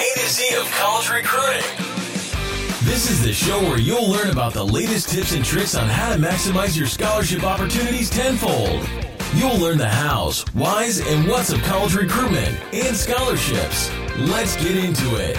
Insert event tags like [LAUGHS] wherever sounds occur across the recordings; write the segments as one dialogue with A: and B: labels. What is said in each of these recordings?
A: A to Z of college recruiting. This is the show where you'll learn about the latest tips and tricks on how to maximize your scholarship opportunities tenfold. You'll learn the hows, whys, and whats of college recruitment and scholarships. Let's get into it.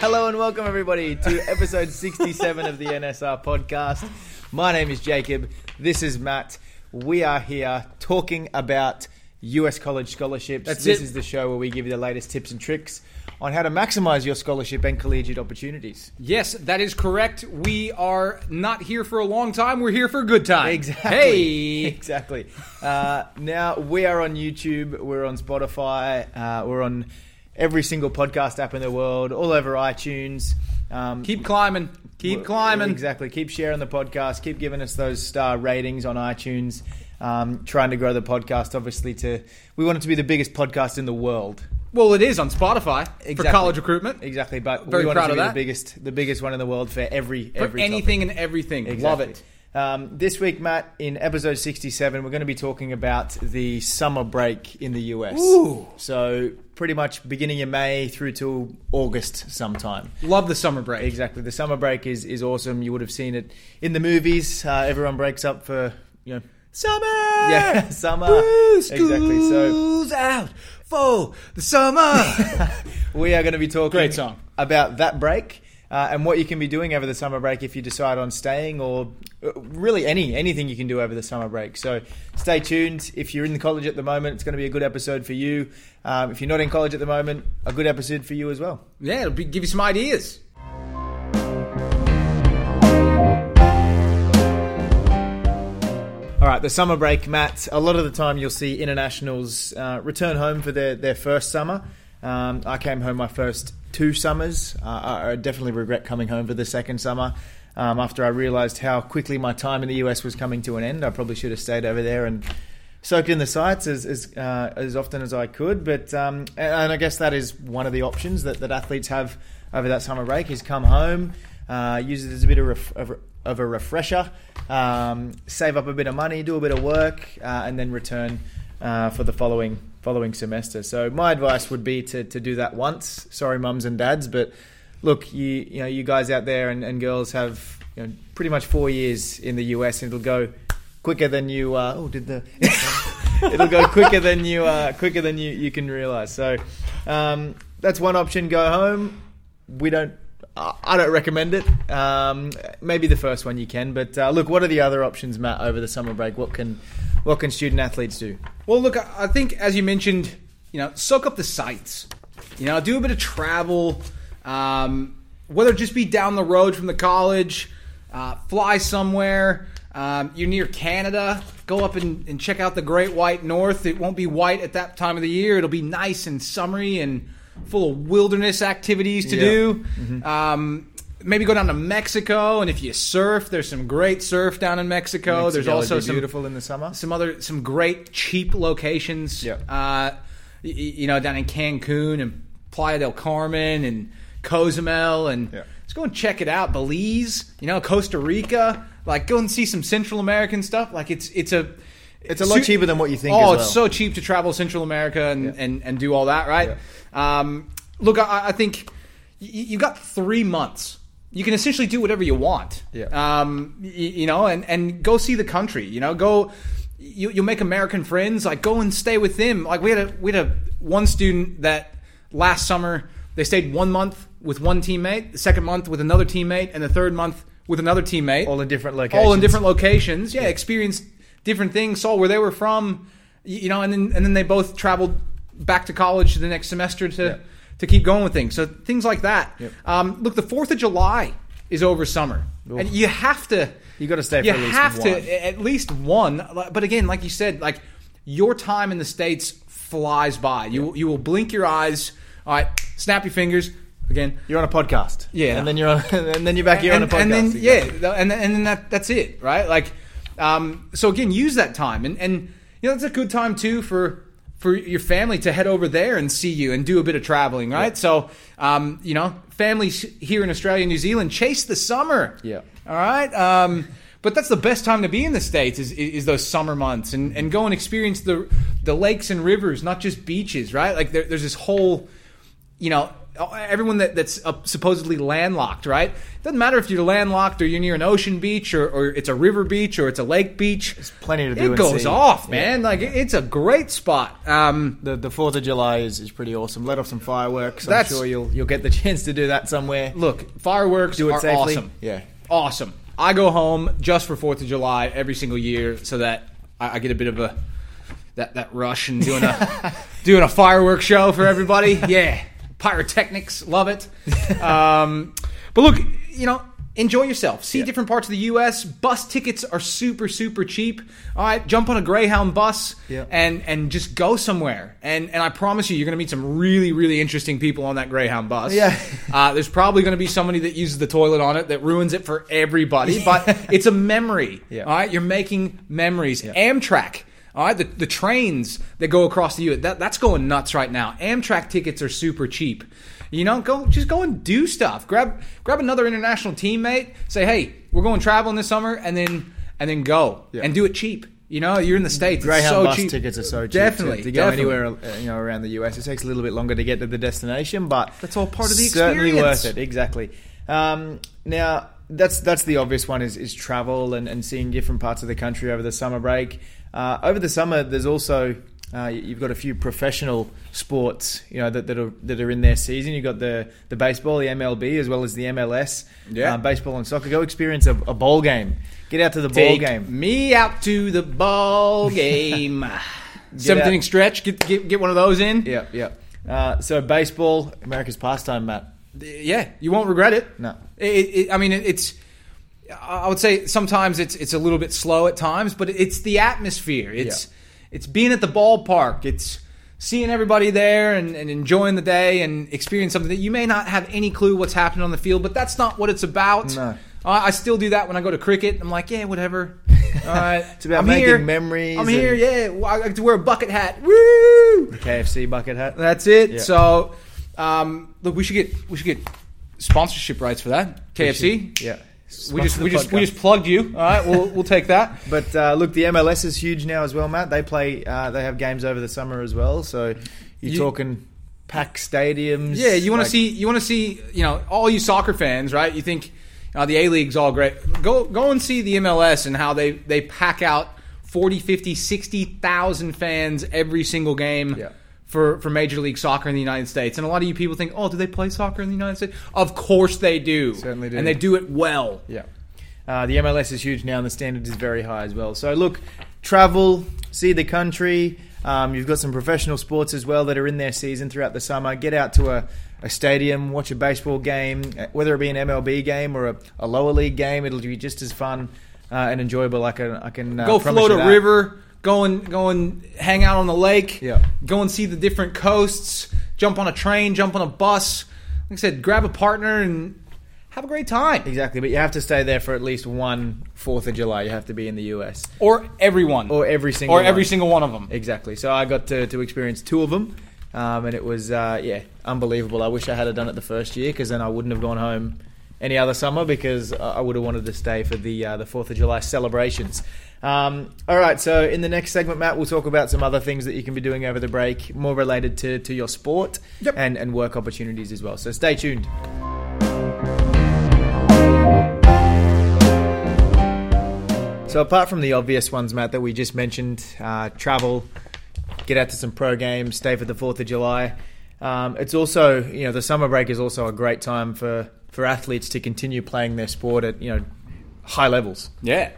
B: Hello and welcome everybody to [LAUGHS] episode 67 of the NSR podcast. My name is Jacob. This is Matt. We are here talking about US college scholarships.
C: That's
B: this
C: it.
B: is the show where we give you the latest tips and tricks on how to maximize your scholarship and collegiate opportunities.
C: Yes, that is correct. We are not here for a long time. We're here for a good time.
B: Exactly.
C: Hey. [LAUGHS]
B: Exactly. Uh, now we are on YouTube. We're on Spotify. Uh, we're on every single podcast app in the world. All over iTunes. Um,
C: Keep climbing. Keep climbing.
B: Exactly. Keep sharing the podcast. Keep giving us those star ratings on iTunes. Um, trying to grow the podcast, obviously. To we want it to be the biggest podcast in the world.
C: Well, it is on Spotify for
B: Exactly.
C: college recruitment.
B: Exactly, but
C: Very
B: we want
C: proud
B: it to
C: of
B: be
C: that.
B: the biggest, the biggest one in the world for every
C: For
B: every
C: anything
B: topic.
C: and everything. Love it.
B: Um, this week, Matt, in episode 67, we're going to be talking about the summer break in the US.
C: Ooh.
B: So, pretty much beginning of May through till August sometime.
C: Love the summer break.
B: Exactly. The summer break is, is awesome. You would have seen it in the movies. Uh, everyone breaks up for, you know,
C: Summer.
B: yeah, [LAUGHS] summer.
C: Woo,
B: exactly. So,
C: out for the summer. [LAUGHS]
B: we are going to be talking
C: Great song.
B: about that break. Uh, and what you can be doing over the summer break if you decide on staying, or uh, really any anything you can do over the summer break. So stay tuned. If you're in the college at the moment, it's going to be a good episode for you. Um, if you're not in college at the moment, a good episode for you as well.
C: yeah, it'll be, give you some ideas.
B: All right, the summer break, Matt. A lot of the time, you'll see internationals uh, return home for their, their first summer. Um, I came home my first two summers. Uh, I definitely regret coming home for the second summer. Um, after I realised how quickly my time in the US was coming to an end, I probably should have stayed over there and soaked in the sights as as, uh, as often as I could. But um, and, and I guess that is one of the options that, that athletes have over that summer break is come home, uh, use it as a bit of, ref- of, of a refresher, um, save up a bit of money, do a bit of work, uh, and then return uh, for the following following semester. So my advice would be to, to do that once. Sorry, mums and dads, but look, you you know you guys out there and, and girls have you know, pretty much four years in the US, and it'll go quicker than you. Uh, oh, did the [LAUGHS] it'll go quicker than you uh, quicker than you, you can realize. So um, that's one option. Go home. We don't. I don't recommend it. Um, maybe the first one you can, but uh, look, what are the other options, Matt, over the summer break? What can what can student athletes do?
C: Well, look, I think as you mentioned, you know, soak up the sights. You know, do a bit of travel, um, whether it just be down the road from the college, uh, fly somewhere. Um, you're near Canada, go up and, and check out the Great White North. It won't be white at that time of the year. It'll be nice and summery and full of wilderness activities to
B: Yeah.
C: do. Um, maybe go down to Mexico, and if you surf, there's some great surf down in Mexico. There's
B: Mexico would
C: also some
B: beautiful in the summer.
C: some other some great cheap locations.
B: Yeah.
C: Uh, y- y- you know, down in Cancun and Playa del Carmen and Cozumel and
B: Yeah.
C: let's go and check it out. Belize, you know, Costa Rica. Like, go and see some Central American stuff. Like, it's it's a
B: It's a lot cheaper than what you think.
C: Oh,
B: as well.
C: it's so cheap to travel Central America and,
B: Yeah.
C: and, and do all that, right? Um, look, I, I think you got three months. You can essentially do whatever you want.
B: Yeah.
C: Um, y- you know, and, and go see the country. You know, go. You, you'll make American friends. Like, go and stay with them. Like, we had a we had a one student that last summer they stayed one month with one teammate, the second month with another teammate, and the third month with another teammate
B: all in different locations.
C: all in different locations. Yeah, experienced different things, saw where they were from, you know, and then and then they both traveled back to college the next semester to
B: Yeah.
C: to keep going with things. So things like that.
B: Yep.
C: Um, look, the Fourth of July is over summer, and you have to.
B: You got to stay for
C: You
B: at least
C: have
B: one.
C: to at least one, but again, like you said, like your time in the states flies by. You you will blink your eyes. All right, snap your fingers. Again,
B: You're on a podcast.
C: Yeah.
B: and then you're on, [LAUGHS] and then you're back here
C: and,
B: on a podcast.
C: and then
B: again.
C: yeah, and then, and then that that's it, right? Like, um, so again, use that time, and and you know it's a good time too for for your family to head over there and see you and do a bit of traveling, right? So, um, you know, families here in Australia and New Zealand chase the summer.
B: Yeah.
C: All right. Um, but that's the best time to be in the states is, is those summer months and, and go and experience the the lakes and rivers, not just beaches, right? Like there, there's this whole you know, everyone that, that's supposedly landlocked, right? Doesn't matter if you're landlocked or you're near an ocean beach or, or it's a river beach or it's a lake beach.
B: There's plenty to do.
C: It goes
B: see.
C: off, man. Yeah. Like it's a great spot. Um,
B: the the Fourth of July is, is pretty awesome. Let off some fireworks. I'm sure you'll you'll get the [LAUGHS] chance to do that somewhere.
C: Look, fireworks
B: do it
C: are
B: safely.
C: awesome.
B: Yeah,
C: awesome. I go home just for Fourth of July every single year, so that I, I get a bit of a that that rush and doing a [LAUGHS] doing a fireworks show for everybody. Yeah, pyrotechnics, love it. [LAUGHS] Um, but look, you know, enjoy yourself. See
B: Yeah.
C: different parts of the U.S. Bus tickets are super super cheap. All right, jump on a Greyhound bus
B: Yeah.
C: and and just go somewhere. And and I promise you, you're going to meet some really really interesting people on that Greyhound bus.
B: Yeah.
C: Uh, there's probably going to be somebody that uses the toilet on it that ruins it for everybody, but [LAUGHS] it's a memory.
B: Yeah.
C: All right, you're making memories. Amtrak. All right, the, the trains that go across the U.S. That, that's going nuts right now. Amtrak tickets are super cheap. You know, go just go and do stuff. Grab grab another international teammate. Say, hey, we're going traveling this summer, and then and then go
B: Yeah.
C: and do it cheap. You know, you're in the states.
B: Greyhound
C: so
B: bus
C: cheap.
B: tickets are so cheap
C: Definitely
B: to, to go
C: definitely.
B: anywhere uh, you know around the US. It takes a little bit longer to get to the destination, but
C: That's all part of the
B: certainly
C: experience.
B: Certainly worth it. Exactly. Um, now that's that's the obvious one is, is travel and, and seeing different parts of the country over the summer break. Uh, over the summer, there's also uh, you've got a few professional sports, you know, that, that are that are in their season. You've got the the baseball, the MLB, as well as the MLS.
C: Yeah.
B: uh, baseball and soccer. Go experience a, a bowl game. Get out to the ball game.
C: me out to the ball [LAUGHS] game.
B: Out-
C: inning stretch. Get, get get one of those in.
B: Yeah, yeah. Uh, so baseball, America's pastime, Matt.
C: Yeah, you won't regret it.
B: No.
C: It, it, I mean, it, it's. I would say sometimes it's it's a little bit slow at times, but it's the atmosphere. It's it's being at the ballpark. It's seeing everybody there and, and enjoying the day and experiencing something that you may not have any clue what's happening on the field. But that's not what it's about.
B: No.
C: I I still do that when I go to cricket. I'm like, yeah, whatever. [LAUGHS] All right,
B: It's about
C: I'm
B: making
C: here.
B: memories
C: I'm here. Yeah, I get to wear a bucket hat. Woo!
B: The KFC bucket hat.
C: That's it.
B: Yeah.
C: So, um, look, we should get we should get sponsorship rights for that. KFC.
B: Yeah.
C: We just we just we just plugged you. All right, we'll we'll take that. [LAUGHS]
B: But uh, look, the MLS is huge now as well, Matt. They play. Uh, they have games over the summer as well. So you're
C: You-
B: talking packed stadiums.
C: Yeah, you want
B: like-
C: to see you want to see you know all you soccer fans, right? You think uh, the A League's all great. Go go and see the MLS and how they they pack out 40, 50, 60,000 fans every single game.
B: Yeah.
C: For, for Major League Soccer in the United States. And a lot of you people think, oh, do they play soccer in the United States? Of course they do.
B: Certainly do.
C: And they do it well.
B: Yeah. Uh, the MLS is huge now, and the standard is very high as well. So look, travel, see the country. Um, you've got some professional sports as well that are in their season throughout the summer. Get out to a, a stadium, watch a baseball game, uh, whether it be an MLB game or a, a lower league game. It'll be just as fun uh, and enjoyable. I can, I can uh,
C: go float a river, go and go and hang out on the lake.
B: Yeah.
C: Go and see the different coasts. Jump on a train. Jump on a bus. Like I said, grab a partner and have a great time.
B: Exactly, but you have to stay there for at least one Fourth of July. You have to be in the US
C: Or everyone.
B: or every single
C: or every
B: one.
C: single one of them.
B: Exactly. So I got to, to experience two of them, um, and it was uh, yeah unbelievable. I wish I had done it the first year because then I wouldn't have gone home any other summer because I would have wanted to stay for the uh, the Fourth of July celebrations. Um, all right. So in the next segment, Matt, we'll talk about some other things that you can be doing over the break, more related to, to your sport
C: Yep.
B: and and work opportunities as well. So stay tuned. So apart from the obvious ones, Matt, that we just mentioned, uh, travel, get out to some pro games, stay for the Fourth of July. Um, it's also, you know, the summer break is also a great time for, for athletes to continue playing their sport at, you know, high levels.
C: Yeah.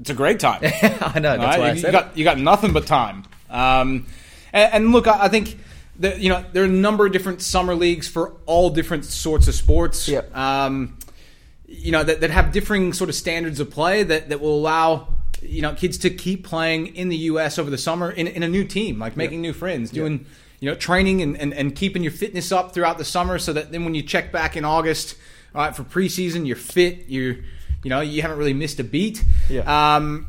C: It's a great time. [LAUGHS]
B: I know, that's
C: right?
B: why
C: you, you got you got nothing but time. Um, and, and look, I, I think that you know there are a number of different summer leagues for all different sorts of sports.
B: Yep.
C: Um, you know that, that have differing sort of standards of play that, that will allow you know kids to keep playing in the U.S. over the summer in, in a new team, like making new friends, doing you know training and, and, and keeping your fitness up throughout the summer, so that then when you check back in August, all right, for preseason, you're fit, you're you know you haven't really missed a beat.
B: Yeah.
C: Um,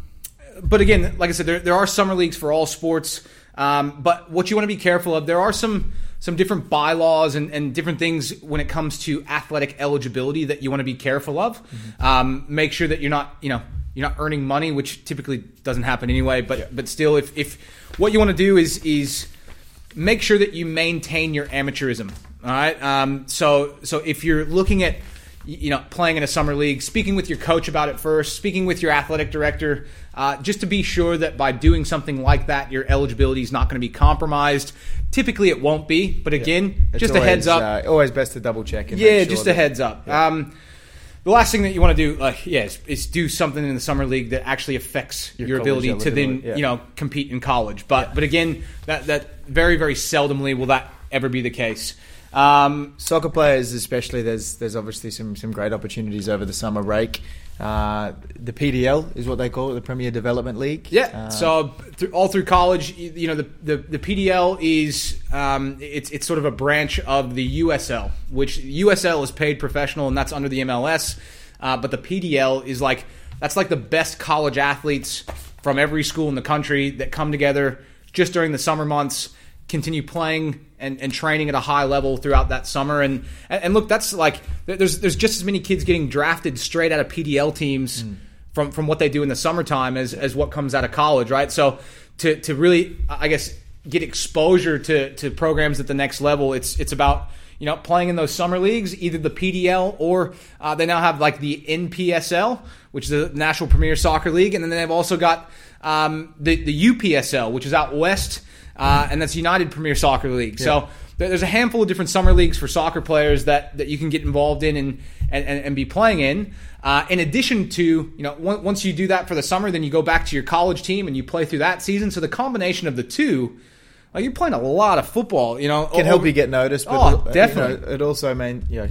C: but again, like I said, there, there are summer leagues for all sports. Um, but what you want to be careful of, there are some some different bylaws and, and different things when it comes to athletic eligibility that you want to be careful of. Um, make sure that you're not, you know, you're not earning money, which typically doesn't happen anyway. But but still, if if what you want to do is is make sure that you maintain your amateurism. All right. Um, so so if you're looking at you know playing in a summer league, speaking with your coach about it first, speaking with your athletic director, uh, just to be sure that by doing something like that, your eligibility is not going to be compromised. Typically, it won't be, but again,
B: It's
C: just
B: always,
C: a heads up.
B: Uh, always best to double check.
C: Yeah,
B: sure
C: just a heads up. Um, the last thing that you want to do, like, yeah, is, is do something in the summer league that actually affects your,
B: Your
C: ability to then,
B: yeah.
C: you know, compete in college. But but again, that that very very seldomly will that ever be the case. Um,
B: Soccer players, especially, there's there's obviously some some great opportunities over the summer break. Uh, the PDL is what they call it, the Premier Development League.
C: yeah.
B: Uh,
C: so through, all through college, you, know, the, the the PDL is um, it's it's sort of a branch of the USL, which USL is paid professional, and that's under the MLS. Uh, but the PDL is like that's like the best college athletes from every school in the country that come together just during the summer months, continue playing and, and training at a high level throughout that summer. And and look, that's like there's there's just as many kids getting drafted straight out of PDL teams from from what they do in the summertime as as what comes out of college, right? So to to really, I guess, get exposure to to programs at the next level, it's it's about you know playing in those summer leagues, either the PDL or uh, they now have like the NPSL, which is the National Premier Soccer League, and then they've also got um, the the UPSL, which is out west, uh, and that's United Premier Soccer League. So there's a handful of different summer leagues for soccer players that, that you can get involved in and, and, and be playing in. Uh, in addition to, you know, on- once you do that for the summer, then you go back to your college team and you play through that season. So the combination of the two, like you're playing a lot of football, you know.
B: can help you get noticed. But
C: Oh,
B: it- you know,
C: definitely.
B: it also means, you know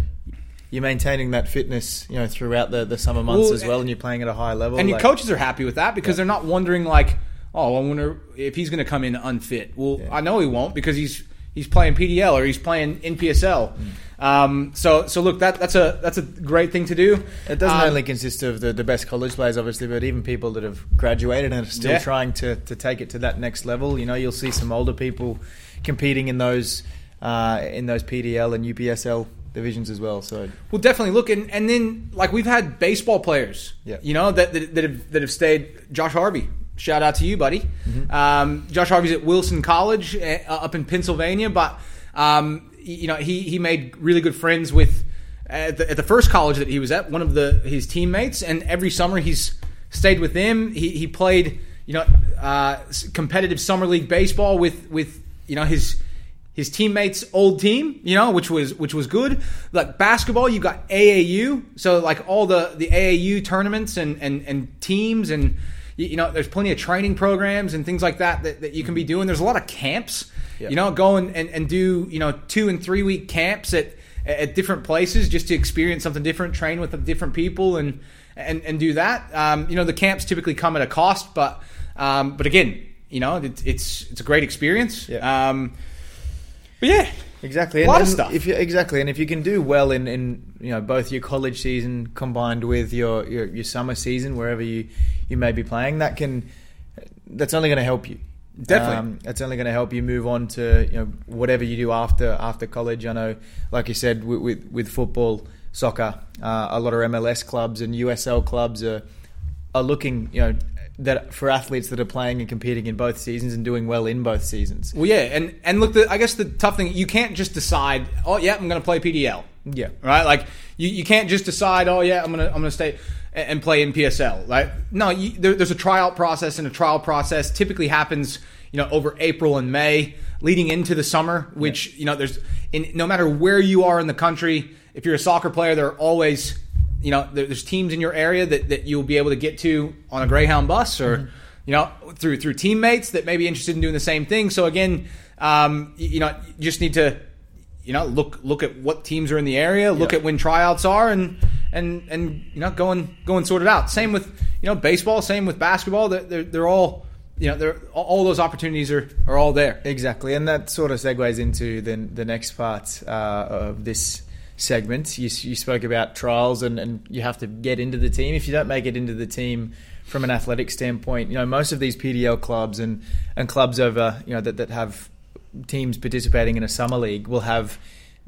B: you're maintaining that fitness you know throughout the, the summer months
C: Well,
B: as well, and you're playing at a high level.
C: and your coaches are happy with that because they're not wondering like, oh, I wonder if he's going to come in unfit. Well,
B: Yeah.
C: I know he won't because he's he's playing PDL or he's playing NPSL.
B: Mm.
C: Um, so so look, that that's a that's a great thing to do.
B: It doesn't
C: Um,
B: only consist of the, the best college players, obviously, but even people that have graduated and are still
C: Yeah.
B: trying to, to take it to that next level. You know, you'll see some older people competing in those uh, in those PDL and UPSL divisions as well. So
C: Well, definitely look, and, and then like we've had baseball players,
B: Yeah.
C: you know that, that that have that have stayed. Josh Harvey, shout out to you, buddy.
B: Mm-hmm.
C: Um, Josh Harvey's at Wilson College uh, up in Pennsylvania, but um, you know he he made really good friends with at the, at the first college that he was at, one of the his teammates, and every summer he's stayed with them. He he played you know uh, competitive summer league baseball with with you know his his teammates' old team, you know, which was which was good. Like basketball, you got AAU, so like all the the AAU tournaments and and and teams and you know, there's plenty of training programs and things like that that, that you can be doing. There's a lot of camps,
B: Yeah.
C: you know, go and, and, and do you know two and three week camps at at different places just to experience something different, train with different people, and and and do that. Um, you know, the camps typically come at a cost, but um, but again, you know, it, it's it's a great experience.
B: Yeah.
C: Um, but yeah,
B: Exactly,
C: A lot of
B: and
C: stuff.
B: If you, exactly, and if you can do well in, in you know both your college season combined with your, your, your summer season, wherever you, you may be playing, that can that's only going to help you.
C: Definitely.
B: um, that's only going to help you move on to you know whatever you do after after college. I know, like you said, with with, with football, soccer, uh, a lot of MLS clubs and USL clubs are are looking you know that for athletes that are playing and competing in both seasons and doing well in both seasons.
C: well, yeah, and and look, the, I guess the tough thing you can't just decide. Oh yeah, I'm going to play PDL.
B: Yeah.
C: right? Like you, you can't just decide, oh yeah, I'm gonna I'm gonna stay and and play in PSL. Like no, you, there, there's a tryout process, and a trial process typically happens, you know, over April and May, leading into the summer. Which you know, there's in no matter where you are in the country, if you're a soccer player, there are always you know there's teams in your area that, that you'll be able to get to on a Greyhound bus or. You know, through through teammates that may be interested in doing the same thing. So again, um, you, you know, you just need to you know look look at what teams are in the area look
B: Yeah.
C: at when tryouts are and and and you know go and go and sort it out same with you know baseball same with basketball they're, they're, they're all you know they're all all those opportunities are are all there
B: Exactly, and that sort of segues into the the next part uh, of this segment. You, you spoke about trials, and, and you have to get into the team. If you don't make it into the team from an athletic standpoint, you know most of these PDL clubs and and clubs over you know that that have teams participating in a summer league will have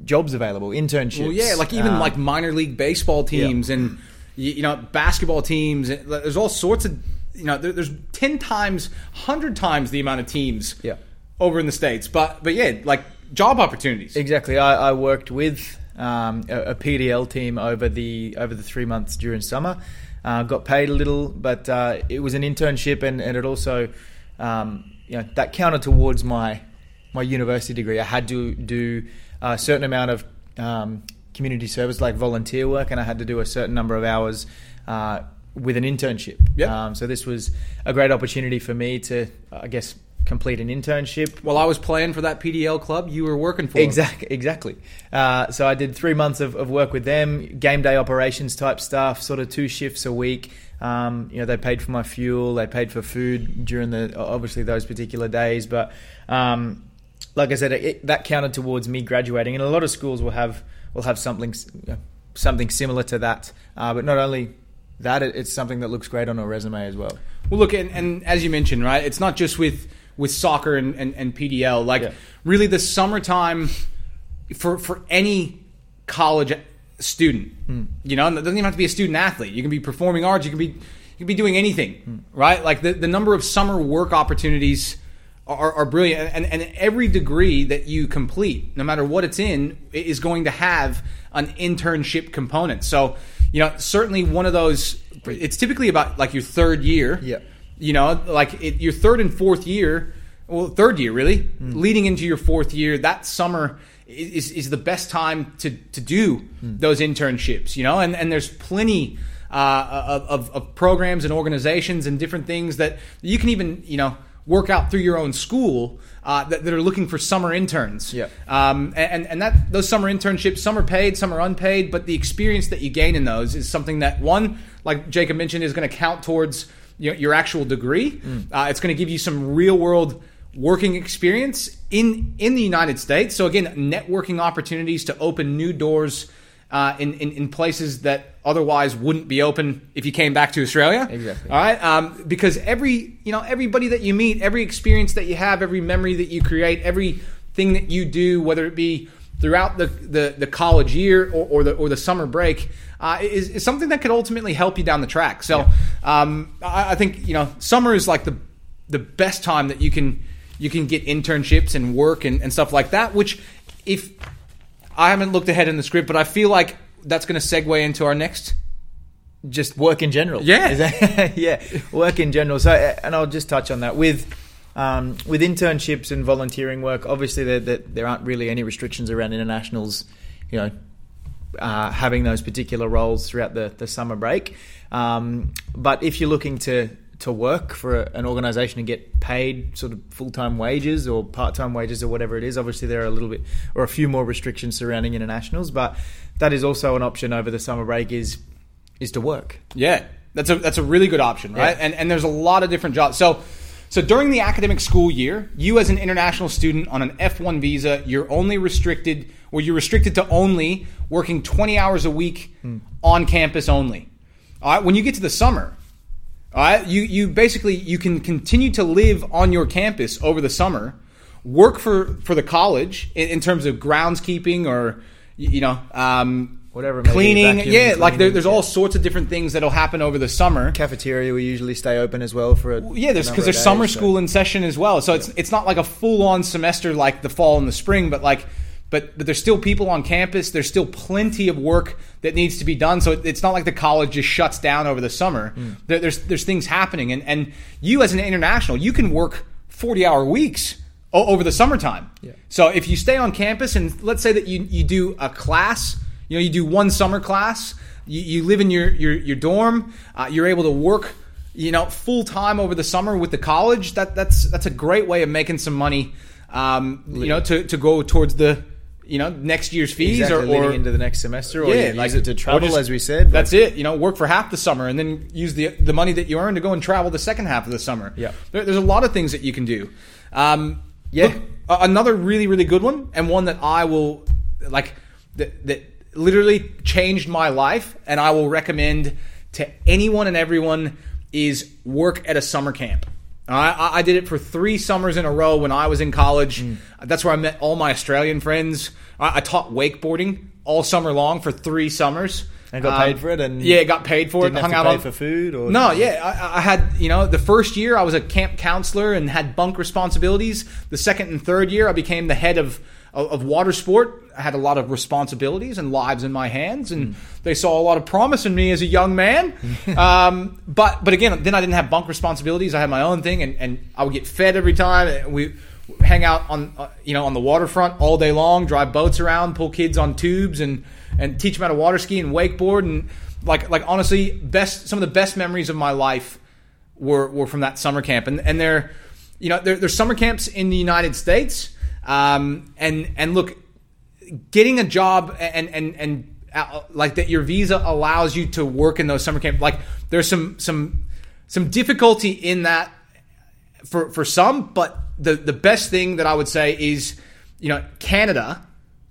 B: jobs available, internships.
C: well yeah like even
B: um,
C: like minor league baseball teams and you, you know basketball teams there's all sorts of you know there, there's 10 times 100 times the amount of teams
B: Yeah.
C: over in the states. But but yeah, like job opportunities.
B: Exactly. I, I worked with um, a, a, PDL team over the over the three months during summer. Uh, got paid a little, but uh, it was an internship, and, and it also um, you know that counted towards my my university degree. I had to do a certain amount of um, community service, like volunteer work, and I had to do a certain number of hours. Uh, with an internship.
C: Yep.
B: Um, so this was a great opportunity for me to, I guess, complete an internship.
C: While I was playing for that PDL club, you were working for
B: exactly, exactly. Uh, so I did three months of, of, work with them, game day operations type stuff, sort of two shifts a week. Um, you know, they paid for my fuel, they paid for food during the obviously those particular days, but um, like I said, it, that counted towards me graduating, and a lot of schools will have will have something something similar to that. Uh, but not only that, it's something that looks great on a resume as well.
C: Well, look, and, and as you mentioned, right, it's not just with with soccer and, and, and PDL. Like, yeah. really, the summertime for for any college student, mm. you know, it doesn't even have to be a student athlete. You can be performing arts. You can be you can be doing anything, mm. right? Like the, the number of summer work opportunities are, are brilliant, and, and every degree that you complete, no matter what it's in, is going to have an internship component. So, you know, certainly one of those. It's typically about like your third year.
B: Yeah
C: you know, like it, your third and fourth year, well, third year really, mm. leading into your fourth year, that summer is is the best time to to do mm. those internships. You know, and and there's plenty. Uh, of, of programs and organizations and different things that you can even you know work out through your own school uh, that, that, are looking for summer interns.
B: Yeah.
C: Um, and and that those summer internships, some are paid, some are unpaid, but the experience that you gain in those is something that one, like Jacob mentioned, is going to count towards your, your actual degree. Mm. Uh, it's going to give you some real world working experience in in the United States. So again, networking opportunities to open new doors uh, in, in, in places that otherwise wouldn't be open if you came back to Australia.
B: Exactly.
C: All right. Um, because every you know everybody that you meet, every experience that you have, every memory that you create, everything that you do, whether it be throughout the, the, the college year or, or the or the summer break, uh, is, is something that could ultimately help you down the track. So yeah. um, I, I, think you know summer is like the the best time that you can you can get internships and work and, and stuff like that. Which if I haven't looked ahead in the script, but I feel like that's going to segue into our next
B: just work in general.
C: Yeah, [LAUGHS]
B: yeah, work in general. So, and I'll just touch on that with um, with internships and volunteering work. Obviously, there, there, there aren't really any restrictions around internationals. You know, uh, having those particular roles throughout the, the summer break. Um, but if you're looking to to work for a, an organization and get paid sort of full time wages or part time wages or whatever it is, obviously there are a little bit or a few more restrictions surrounding internationals, but that is also an option over the summer break is is to work.
C: Yeah, that's a that's a really good option, right? Yeah. And and there's a lot of different jobs. So so during the academic school year, you as an international student on an F1 visa, you're only restricted, or you're restricted to only working 20 hours a week hmm. on campus only. All right, when you get to the summer, all right, you, you basically you can continue to live on your campus over the summer, work for, for the college in, in terms of groundskeeping or you know um,
B: whatever
C: cleaning vacuum, yeah like there, there's yeah. all sorts of different things that'll happen over the summer
B: cafeteria we usually stay open as well for a
C: yeah there's because there's days, summer so. school in session as well so it's it's not like a full-on semester like the fall and the spring but like but, but there's still people on campus there's still plenty of work that needs to be done so it's not like the college just shuts down over the summer mm. there, there's there's things happening and and you as an international you can work 40 hour weeks over the summertime
B: yeah.
C: so if you stay on campus and let's say that you you do a class you know, you do one summer class, you, you live in your your, your dorm, uh, you're able to work, you know, full time over the summer with the college. That that's that's a great way of making some money. Um, you know, to, to go towards the you know next year's fees
B: exactly,
C: or, or
B: into the next semester, or yeah, like, use it to travel, just, as we said.
C: That's it. You know, work for half the summer and then use the the money that you earn to go and travel the second half of the summer.
B: Yeah,
C: there, there's a lot of things that you can do. Um, yeah, look, another really really good one and one that I will like that that literally changed my life, and I will recommend to anyone and everyone is work at a summer camp. I, I, did it for three summers in a row when I was in college. Mm. That's where I met all my Australian friends. I, I, taught wakeboarding all summer long for three summers.
B: And got paid for it, and
C: yeah, got paid for it. Hung out
B: pay
C: on
B: for food or
C: no, yeah, I, I had you know the first year I was a camp counselor and had bunk responsibilities. The second and third year I became the head of of, of water sport. I had a lot of responsibilities and lives in my hands, and they saw a lot of promise in me as a young man. [LAUGHS] um, but but again, then I didn't have bunk responsibilities. I had my own thing, and, and I would get fed every time. We hang out on uh, you know on the waterfront all day long, drive boats around, pull kids on tubes, and and teach them how to water ski and wakeboard and like like honestly best some of the best memories of my life were were from that summer camp and and they're you know there, there's summer camps in the United States um, and and look getting a job and and and uh, like that your visa allows you to work in those summer camps like there's some some some difficulty in that for for some but the the best thing that I would say is you know Canada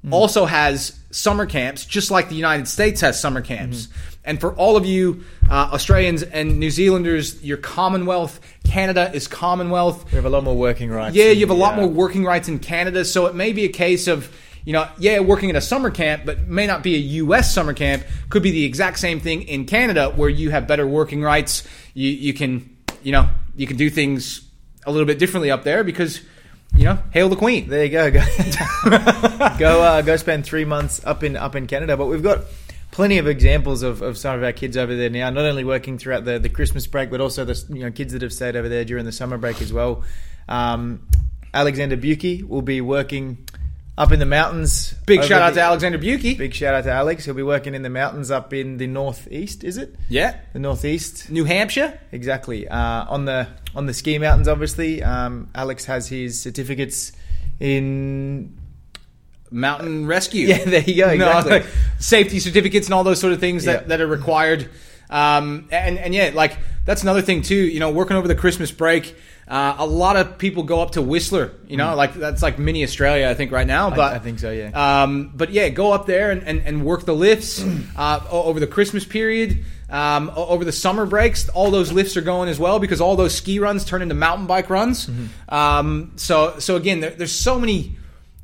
C: also has summer camps, just like the United States has summer camps. And for all of you uh, Australians and New Zealanders, your Commonwealth, Canada is Commonwealth.
B: we have a lot more working rights.
C: Yeah, you have a lot
B: uh,
C: more working rights in Canada, so it may be a case of, you know, yeah, working at a summer camp, but may not be a U.S. summer camp. Could be the exact same thing in Canada, where you have better working rights. You you can you know you can do things a little bit differently up there because you know hail the Queen.
B: There you go. Go [LAUGHS] go, uh, go spend three months up in up in Canada. But we've got plenty of examples of, of some of our kids over there now. Not only working throughout the, the Christmas break, but also the you know kids that have stayed over there during the summer break as well. Um, Alexander Buki will be working up in the mountains.
C: Big shout out
B: the-
C: to Alexander Buki.
B: Big shout out to Alex. He'll be working in the mountains up in the northeast. Is it
C: Yeah,
B: the northeast?
C: New Hampshire.
B: Exactly. Uh, on the on the ski mountains, obviously, um, Alex has his certificates in.
C: Mountain Rescue.
B: Yeah, there you go.
C: No,
B: Exactly.
C: like [LAUGHS] safety certificates and all those sort of things that, that are required. Um, and, and yeah, like that's another thing too. You know, working over the Christmas break, uh, a lot of people go up to Whistler. You know, like that's like mini Australia, I think, right now. But
B: Mm. I think so, yeah.
C: Um, but yeah, go up there and, and, and work the lifts [CLEARS THROAT] uh, over the Christmas period. Um, over the summer breaks, all those lifts are going as well because all those ski runs turn into mountain bike runs.
B: Mm-hmm.
C: Um, so so again, there, there's so many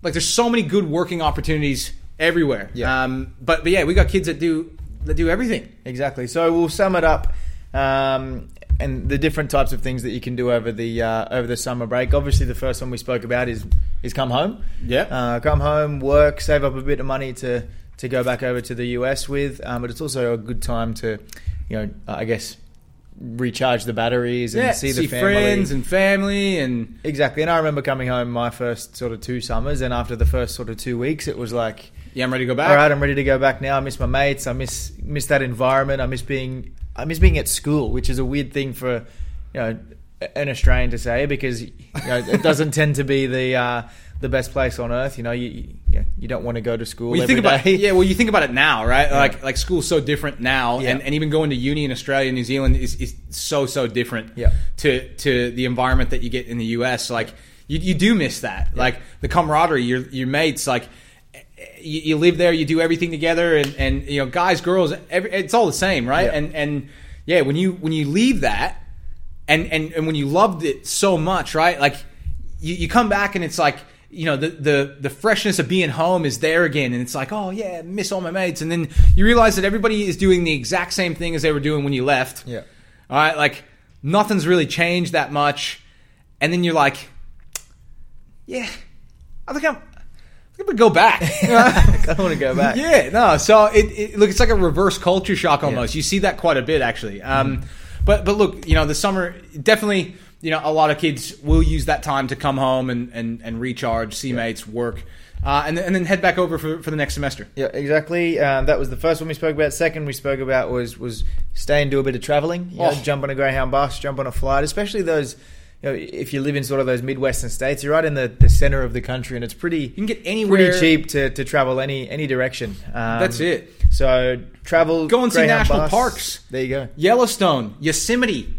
C: like there's so many good working opportunities everywhere.
B: Yeah.
C: Um, but but yeah, we got kids that do that do everything.
B: Exactly. So we'll sum it up, um, and the different types of things that you can do over the uh, over the summer break. Obviously, the first one we spoke about is is come home.
C: Yeah.
B: Uh, come home, work, save up a bit of money to to go back over to the US with. Um, but it's also a good time to, you know, I guess recharge the batteries and
C: yeah,
B: see
C: see,
B: the family.
C: friends and family and
B: Exactly. And I remember coming home my first sort of two summers, and after the first sort of two weeks, it was like,
C: yeah, I'm ready to go back.
B: all right, I'm ready to go back now. I miss my mates. I miss miss that environment. I miss being I miss being at school, which is a weird thing for you know an Australian to say because you know, it doesn't tend to be the uh, the best place on earth. You know, you you, you don't want to go to school
C: Well, you
B: every
C: think about
B: day.
C: yeah. Well, you think about it now, right? Like like school's so different now,
B: Yeah.
C: and, and even going to uni in Australia, and New Zealand is, is so so different.
B: Yeah.
C: To to the environment that you get in the U.S. Like you, you do miss that, like the camaraderie, your your mates, like. You, you live there, you do everything together, and, and you know, guys, girls, every, it's all the same, right?
B: Yeah.
C: And and yeah, when you when you leave that, and and and when you loved it so much, right? Like you, you come back and it's like you know the, the the freshness of being home is there again, and it's like oh yeah, miss all my mates, and then you realize that everybody is doing the exact same thing as they were doing when you left.
B: Yeah.
C: All right, like nothing's really changed that much, and then you're like, yeah, I think I'm. I think I'm gonna go back. [LAUGHS]
B: I want to go back.
C: Yeah, no. So it, it look, it's like a reverse culture shock almost. You see that quite a bit actually. Um, But but look, you know, the summer definitely. You know, a lot of kids will use that time to come home and and, and recharge, see mates, work, uh, and then, and then head back over for, for the next semester.
B: Yeah, exactly. Um, that was the first one we spoke about. Second, we spoke about was was stay and do a bit of traveling. You know,
C: Oh.
B: jump on a Greyhound bus, jump on a flight, especially those. You know, if you live in sort of those midwestern states, you're right in the, the center of the country, and it's pretty
C: You can get anywhere.
B: pretty cheap to, to travel any any direction. Um,
C: That's it.
B: So travel,
C: Go and see national
B: bus.
C: parks.
B: There you go.
C: Yellowstone, Yosemite.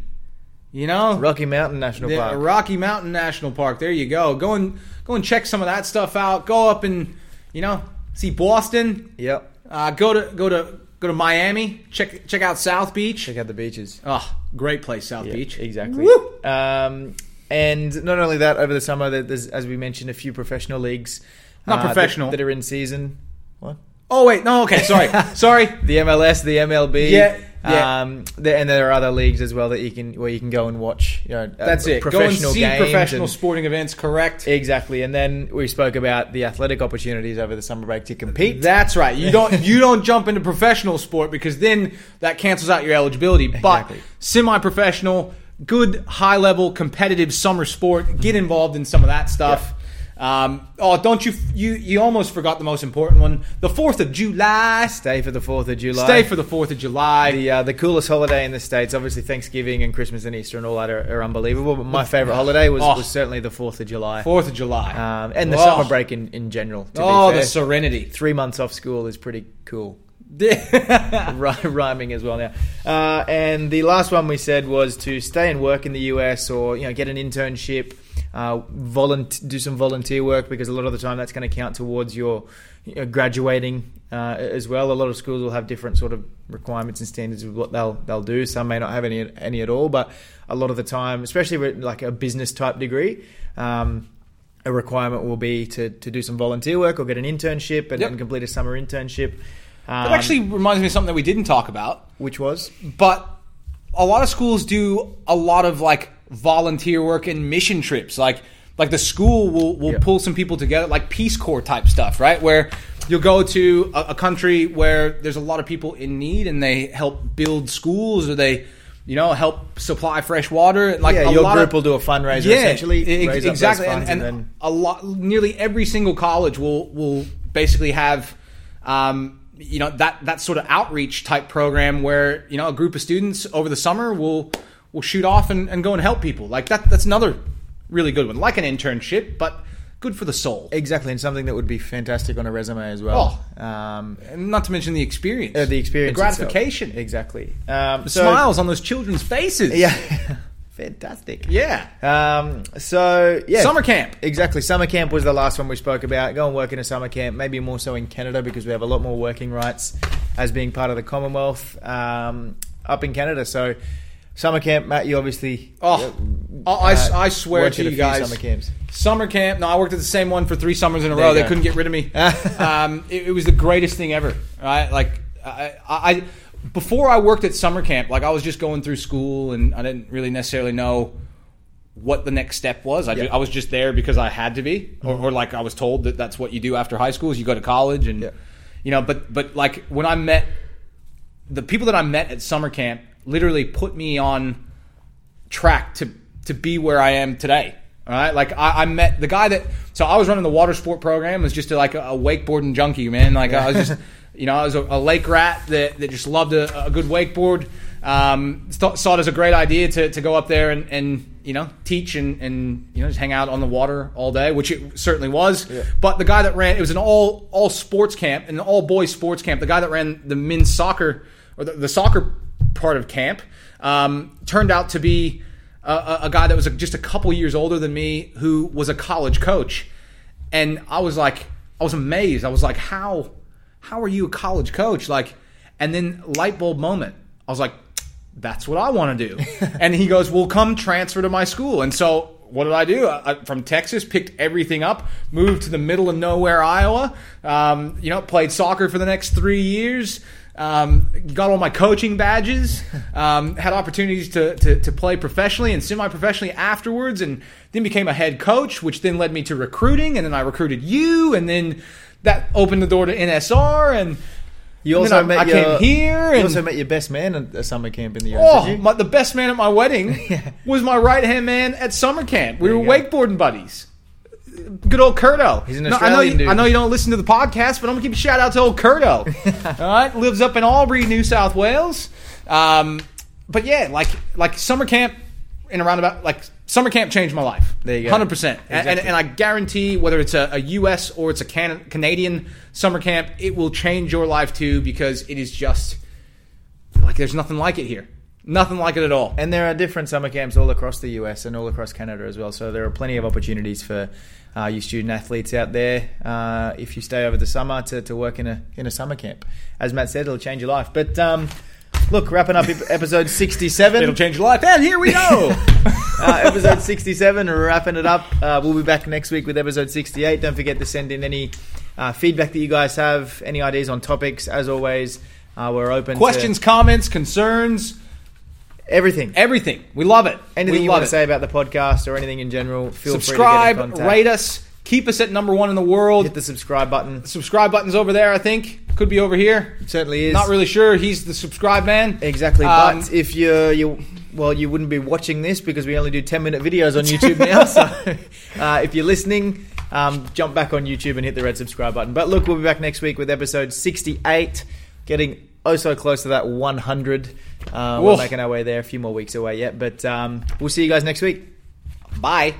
C: You know,
B: Rocky Mountain National Park.
C: Rocky Mountain National Park. There you go. Go and go and check some of that stuff out. Go up and you know see Boston.
B: Yep.
C: Uh, go to go to go to Miami. Check check out South Beach.
B: Check out the beaches.
C: Oh, great place, South
B: Yeah,
C: Beach.
B: Exactly.
C: Woo!
B: Um, and not only that, over the summer, there- there's, as we mentioned, a few professional leagues.
C: Not
B: uh, that-
C: professional.
B: That, are in season. What?
C: Oh wait, no, okay, sorry, [LAUGHS] sorry.
B: the MLS, the MLB.
C: Yeah, yeah.
B: Um, there, and there are other leagues as well that you can where you can go and watch. You know, uh,
C: That's it. Go and see
B: games
C: professional
B: and-
C: sporting events. Correct.
B: Exactly, and then we spoke about the athletic opportunities over the summer break to compete.
C: That's right. You don't you don't jump into professional sport because then that cancels out your eligibility. But
B: Exactly.
C: semi-professional, good high level competitive summer sport. Get involved in some of that stuff. Um, oh, don't you you you almost forgot the most important one. The Fourth of July.
B: Stay for the Fourth of July.
C: Stay for the Fourth of July.
B: the uh, the coolest holiday in the states. Obviously, Thanksgiving and Christmas and Easter and all that are, are unbelievable. But my favorite holiday was,
C: Oh.
B: was certainly the Fourth of July.
C: Fourth of July.
B: Um, and the
C: Oh.
B: summer break in, in general. To
C: oh,
B: be fair.
C: the serenity.
B: three months off school is pretty cool. [LAUGHS] Rhyming as well now. Uh, and the last one we said was to stay and work in the US or you know get an internship, uh, volunt- do some volunteer work because a lot of the time that's going to count towards your you know, graduating uh, as well. A lot of schools will have different sort of requirements and standards of what they'll they'll do. Some may not have any any at all, but a lot of the time, especially with like a business type degree. Um, a requirement will be to, to do some volunteer work or get an internship and,
C: Yep.
B: and complete a summer internship. Um,
C: That actually reminds me of something that we didn't talk about.
B: which was
C: but a lot of schools do a lot of like volunteer work and mission trips like like the school will, will
B: Yeah.
C: pull some people together like peace corps type stuff right where you'll go to a, a country where there's a lot of people in need and they help build schools or they you know help supply fresh water like
B: yeah,
C: a
B: your
C: lot
B: group
C: of,
B: will do a fundraiser
C: yeah,
B: essentially.
C: ex-
B: raise up those
C: exactly, and, and,
B: then
C: a lot, nearly every single college will will basically have, um, you know, that that sort of outreach type program where you know a group of students over the summer will will shoot off and, and go and help people. Like that, that's another really good one, like an internship, but good for the soul.
B: exactly, and something that would be fantastic on a resume as well. Um,
C: And not to mention the experience,
B: uh, the experience,
C: the
B: itself.
C: gratification,
B: exactly. Um,
C: the
B: so-
C: smiles on those children's faces.
B: Yeah, [LAUGHS] fantastic.
C: yeah.
B: Um, so yeah,
C: Summer camp.
B: Exactly. Summer camp was the last one we spoke about. Go and work in a summer camp, maybe more so in Canada because we have a lot more working rights as being part of the Commonwealth um, up in Canada. So, summer camp, Matt, you obviously.
C: Oh,
B: uh,
C: I, I swear to you guys,
B: Summer camps.
C: Summer camp. No, I worked at the same one for three summers in a
B: There
C: row. They
B: go.
C: couldn't get rid of me. [LAUGHS] um, it, it was the greatest thing ever. Right? Like I, I, before I worked at summer camp, like I was just going through school and I didn't really necessarily know what the next step was. I. I was just there because I had to be, or, or like I was told that that's what you do after high school is you go to college and
B: Yeah.
C: you know. But but like when I met the people that I met at summer camp, literally put me on track to to be where I am today. All right, like I, I met the guy that so I was running the water sport program. Was just a, like a, a wakeboarding junkie, man. Like I was just [LAUGHS] you know I was a, a lake rat that, that just loved a, a good wakeboard. Um, saw it as a great idea to, to go up there and, and you know teach and, and you know just hang out on the water all day, which it certainly was. But the guy that ran it was an all all sports camp, an all boys sports camp. The guy that ran the men's soccer or the, the soccer part of camp um, turned out to be a, a, guy that was just a couple years older than me who was a college coach and i was like i was amazed i was like how how are you a college coach like and then light bulb moment i was like that's what i want to do [LAUGHS] and he goes well come transfer to my school and so what did I do? I- from Texas, picked everything up, moved to the middle of nowhere, Iowa. Um, you know, played soccer for the next three years. Um, got all my coaching badges. Um, had opportunities to, to, to play professionally and semi-professionally afterwards, and then became a head coach, which then led me to recruiting, and then I recruited you, and then that opened the door to NSR, and
B: You also
C: I,
B: met
C: I
B: your,
C: came here,
B: You also met your best man at a summer camp in the US.
C: Oh, my, the best man at my wedding [LAUGHS] was my right hand man at summer camp. We were
B: go.
C: wakeboarding buddies. Good old Curto.
B: He's an
C: No, I know, you,
B: dude.
C: I know you don't listen to the podcast, but I'm gonna give a shout out to old Curto. [LAUGHS] All right, lives up in Albury, New South Wales. Um, but yeah, like like summer camp in a roundabout, like summer camp changed my life.
B: There you go.
C: hundred percent. And,
B: Exactly.
C: and I guarantee whether it's a, a U.S. or it's a Can- Canadian summer camp, it will change your life too because it is just like there's nothing like it here. Nothing like it at all.
B: And there are different summer camps all across the US and all across Canada as well. So there are plenty of opportunities for uh, you student athletes out there uh, if you stay over the summer to, to work in a in a summer camp. As Matt said, it'll change your life. But um, look, wrapping up episode sixty-seven.
C: It'll change your life. And here we go. [LAUGHS]
B: uh, episode 67, wrapping it up. Uh, we'll be back next week with episode 68. Don't forget to send in any uh, feedback that you guys have, any ideas on topics. As always, uh, we're open
C: Questions,
B: to
C: comments, concerns,
B: everything.
C: everything. We love it.
B: Anything
C: we
B: you want
C: it.
B: to say about the podcast or anything in general, feel
C: Subscribe,
B: free to contact.
C: rate us, keep us at number one in the world.
B: hit the subscribe button.
C: subscribe button's over there. I think could be over here.
B: It Certainly is.
C: Not really sure. He's the subscribe man.
B: Exactly,
C: Um,
B: but if you're you well, you wouldn't be watching this because we only do ten minute videos on YouTube now. so [LAUGHS] uh, if you're listening, um, jump back on YouTube and hit the red subscribe button. But look, we'll be back next week with episode sixty eight, getting oh so close to that one hundred. Uh, we're making our way there. A few more weeks away yet, but um, we'll see you guys next week. Bye.